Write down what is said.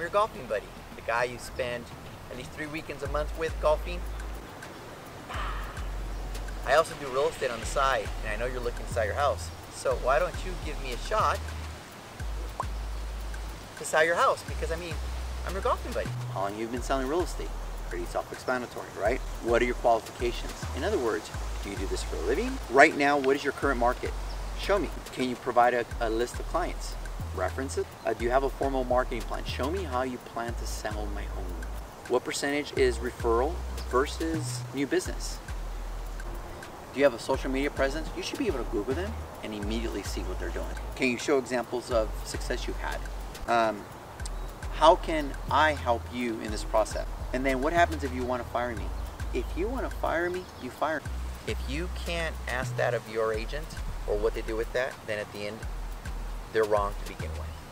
I'm your golfing buddy, the guy you spend at least three weekends a month with golfing. I also do real estate on the side, and I know you're looking to sell your house. So why don't you give me a shot to sell your house? Because I mean, I'm your golfing buddy. How long you've been selling real estate? Pretty self-explanatory, right? What are your qualifications? In other words, do you do this for a living? Right now, what is your current market? Show me. Can you provide a, a list of clients? Reference it. Uh, do you have a formal marketing plan? Show me how you plan to sell my home. What percentage is referral versus new business? Do you have a social media presence? You should be able to Google them and immediately see what they're doing. Can you show examples of success you've had? Um, how can I help you in this process? And then what happens if you want to fire me? If you want to fire me, you fire me. If you can't ask that of your agent or what they do with that, then at the end, they're wrong to begin with.